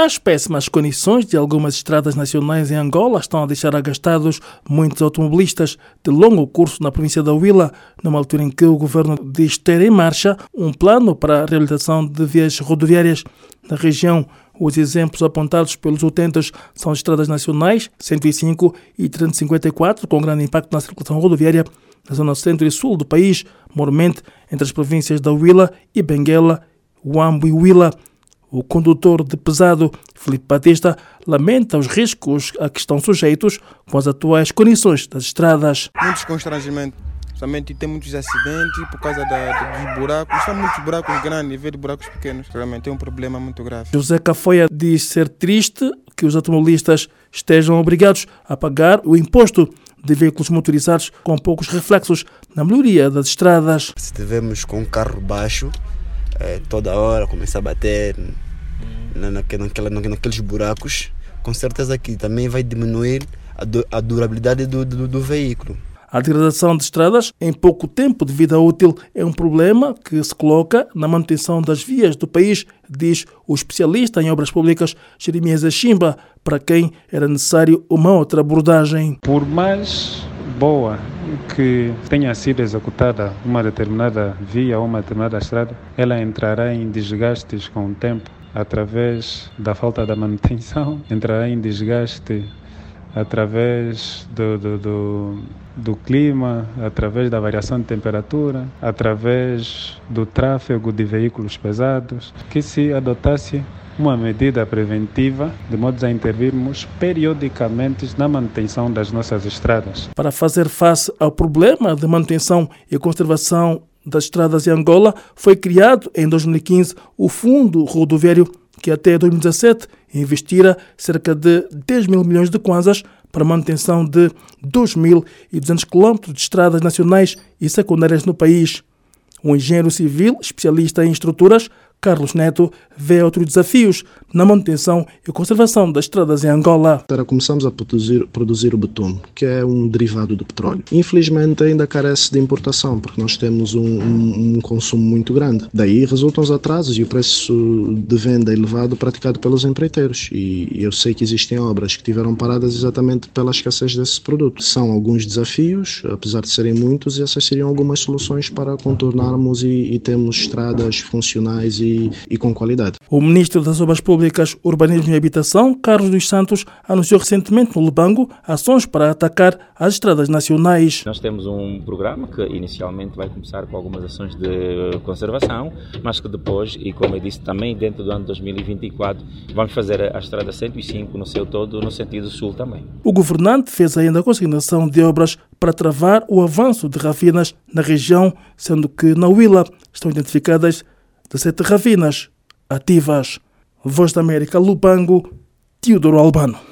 As péssimas condições de algumas estradas nacionais em Angola estão a deixar agastados muitos automobilistas de longo curso na província da Huila, numa altura em que o governo diz ter em marcha um plano para a realização de vias rodoviárias na região. Os exemplos apontados pelos utentes são as estradas nacionais 105 e 354, com grande impacto na circulação rodoviária na zona centro e sul do país, mormente entre as províncias da Huila e Benguela, Huambo e Huila. O condutor de pesado, Felipe Batista, lamenta os riscos a que estão sujeitos com as atuais condições das estradas. Muitos constrangimentos. Somente tem muitos acidentes por causa da, dos buracos. São muitos buracos grandes em vez de buracos pequenos. Realmente é um problema muito grave. José Cafoia diz ser triste que os automobilistas estejam obrigados a pagar o imposto de veículos motorizados com poucos reflexos na melhoria das estradas. Se tivermos com um carro baixo, é, toda hora começa a bater na, naquela, naqueles buracos, com certeza que também vai diminuir a, du, a durabilidade do, do, do veículo. A degradação de estradas em pouco tempo de vida útil é um problema que se coloca na manutenção das vias do país, diz o especialista em obras públicas Jeremias Achimba, para quem era necessário uma outra abordagem. Por mais boa que tenha sido executada uma determinada via ou uma determinada estrada, ela entrará em desgastes com o tempo através da falta da manutenção, entrará em desgaste através do, do, do, do, clima, através da variação de temperatura, através do tráfego de veículos pesados, que se adotasse uma medida preventiva, de modo a intervirmos periodicamente na manutenção das nossas estradas. Para fazer face ao problema de manutenção e conservação das estradas em Angola, foi criado em 2015 o Fundo Rodoviário que até 2017 investira cerca de 10 mil milhões de kwanzas para a manutenção de 2.200 quilómetros de estradas nacionais e secundárias no país. O engenheiro civil, especialista em estruturas, Carlos Neto vê outros desafios na manutenção e conservação das estradas em Angola. Começamos a produzir, produzir o betume, que é um derivado do petróleo. Infelizmente ainda carece de importação, porque nós temos um, um, um consumo muito grande. Daí resultam os atrasos e o preço de venda elevado praticado pelos empreiteiros. E eu sei que existem obras que tiveram paradas exatamente pela escassez desse produto. São alguns desafios, apesar de serem muitos, e essas seriam algumas soluções para contornarmos e, e termos estradas funcionais e e, e com qualidade. O Ministro das Obras Públicas, Urbanismo e Habitação, Carlos dos Santos, anunciou recentemente no Lubango ações para atacar as estradas nacionais. Nós temos um programa que inicialmente vai começar com algumas ações de conservação, mas que depois, e como eu disse também dentro do ano 2024, vamos fazer a estrada 105 no seu todo, no sentido sul também. O governante fez ainda a consignação de obras para travar o avanço de rafinas na região, sendo que na Huila estão identificadas de sete ravinas ativas. Voz da América, Lupango, Teodoro Albano.